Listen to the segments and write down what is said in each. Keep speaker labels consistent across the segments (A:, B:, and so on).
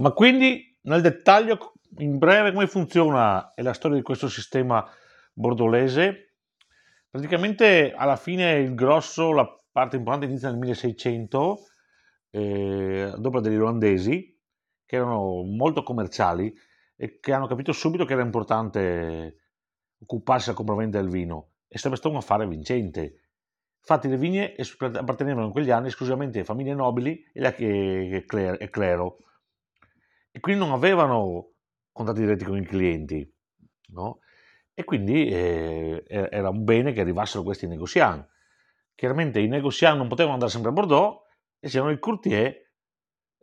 A: Ma quindi nel dettaglio, in breve, come funziona è la storia di questo sistema bordolese? Praticamente alla fine il grosso, la parte importante inizia nel 1600, eh, dopo degli olandesi, che erano molto commerciali e che hanno capito subito che era importante occuparsi della compravendita del vino e sarebbe stato un affare vincente. Infatti le vigne appartenevano in quegli anni esclusivamente a famiglie nobili e clero e quindi non avevano contatti diretti con i clienti, no? E quindi eh, era un bene che arrivassero questi negozianti. Chiaramente i negozianti non potevano andare sempre a Bordeaux e c'erano i courtier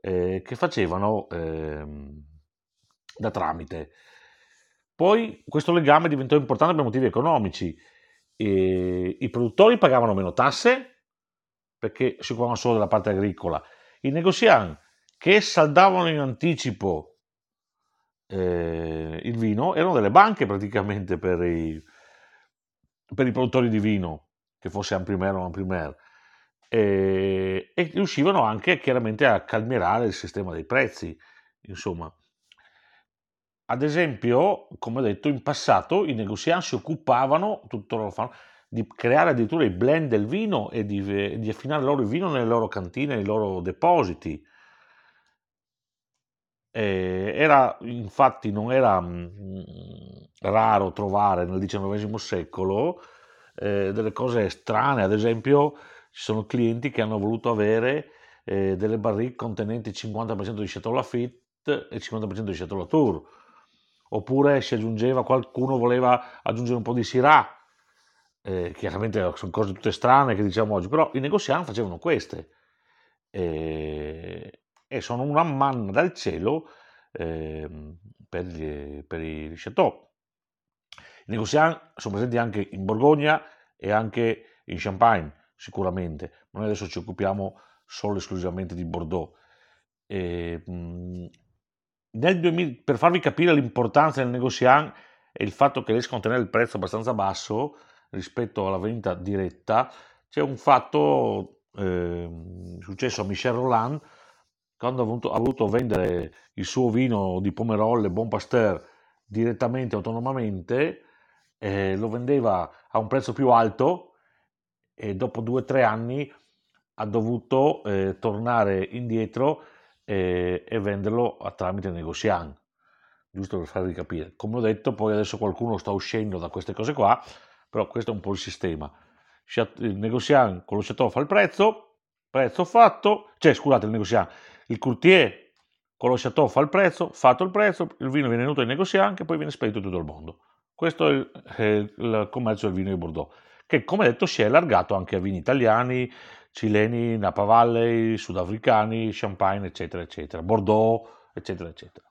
A: eh, che facevano eh, da tramite. Poi questo legame diventò importante per motivi economici. E I produttori pagavano meno tasse perché si occupavano solo della parte agricola. I negozianti che saldavano in anticipo eh, il vino erano delle banche praticamente per i, per i produttori di vino, che fosse Amprimer o Amprimer, e, e riuscivano anche chiaramente a calmierare il sistema dei prezzi, insomma. Ad esempio, come ho detto, in passato i negozianti si occupavano, tuttora lo fanno, di creare addirittura i blend del vino e di, di affinare loro il vino nelle loro cantine, nei loro depositi. Eh, era, infatti non era mh, mm, raro trovare nel XIX secolo eh, delle cose strane, ad esempio ci sono clienti che hanno voluto avere eh, delle barrique contenenti il 50% di Chateau Lafite e il 50% di Chateau Latour, oppure si aggiungeva, qualcuno voleva aggiungere un po' di Syrah, eh, chiaramente sono cose tutte strane che diciamo oggi, però i negozianti facevano queste. E, e sono una manna dal cielo eh, per, i chateau. I negozianti sono presenti anche in Borgogna e anche in Champagne, sicuramente. Noi adesso ci occupiamo solo e esclusivamente di Bordeaux. E, mh, 2000, per farvi capire l'importanza del negoziant e il fatto che riesca a ottenere il prezzo abbastanza basso rispetto alla vendita diretta, c'è un fatto eh, successo a Michel Roland quando ha voluto, vendere il suo vino di Pomerolle Bon Pasteur direttamente, autonomamente, eh, lo vendeva a un prezzo più alto e dopo due o tre anni ha dovuto eh, tornare indietro eh, e venderlo a tramite negozianti, giusto per farvi capire. Come ho detto, poi adesso qualcuno sta uscendo da queste cose qua, però questo è un po' il sistema. Il negoziant con lo chateau fa il prezzo, prezzo fatto, cioè scusate il negoziant, il courtier con lo chateau fa il prezzo, fatto il prezzo, il vino viene venuto ai negozianti e poi viene spedito in tutto il mondo. Questo è il, è il commercio del vino di Bordeaux, che come detto si è allargato anche a vini italiani, cileni, Napa Valley, sudafricani, champagne, eccetera, eccetera, Bordeaux, eccetera, eccetera.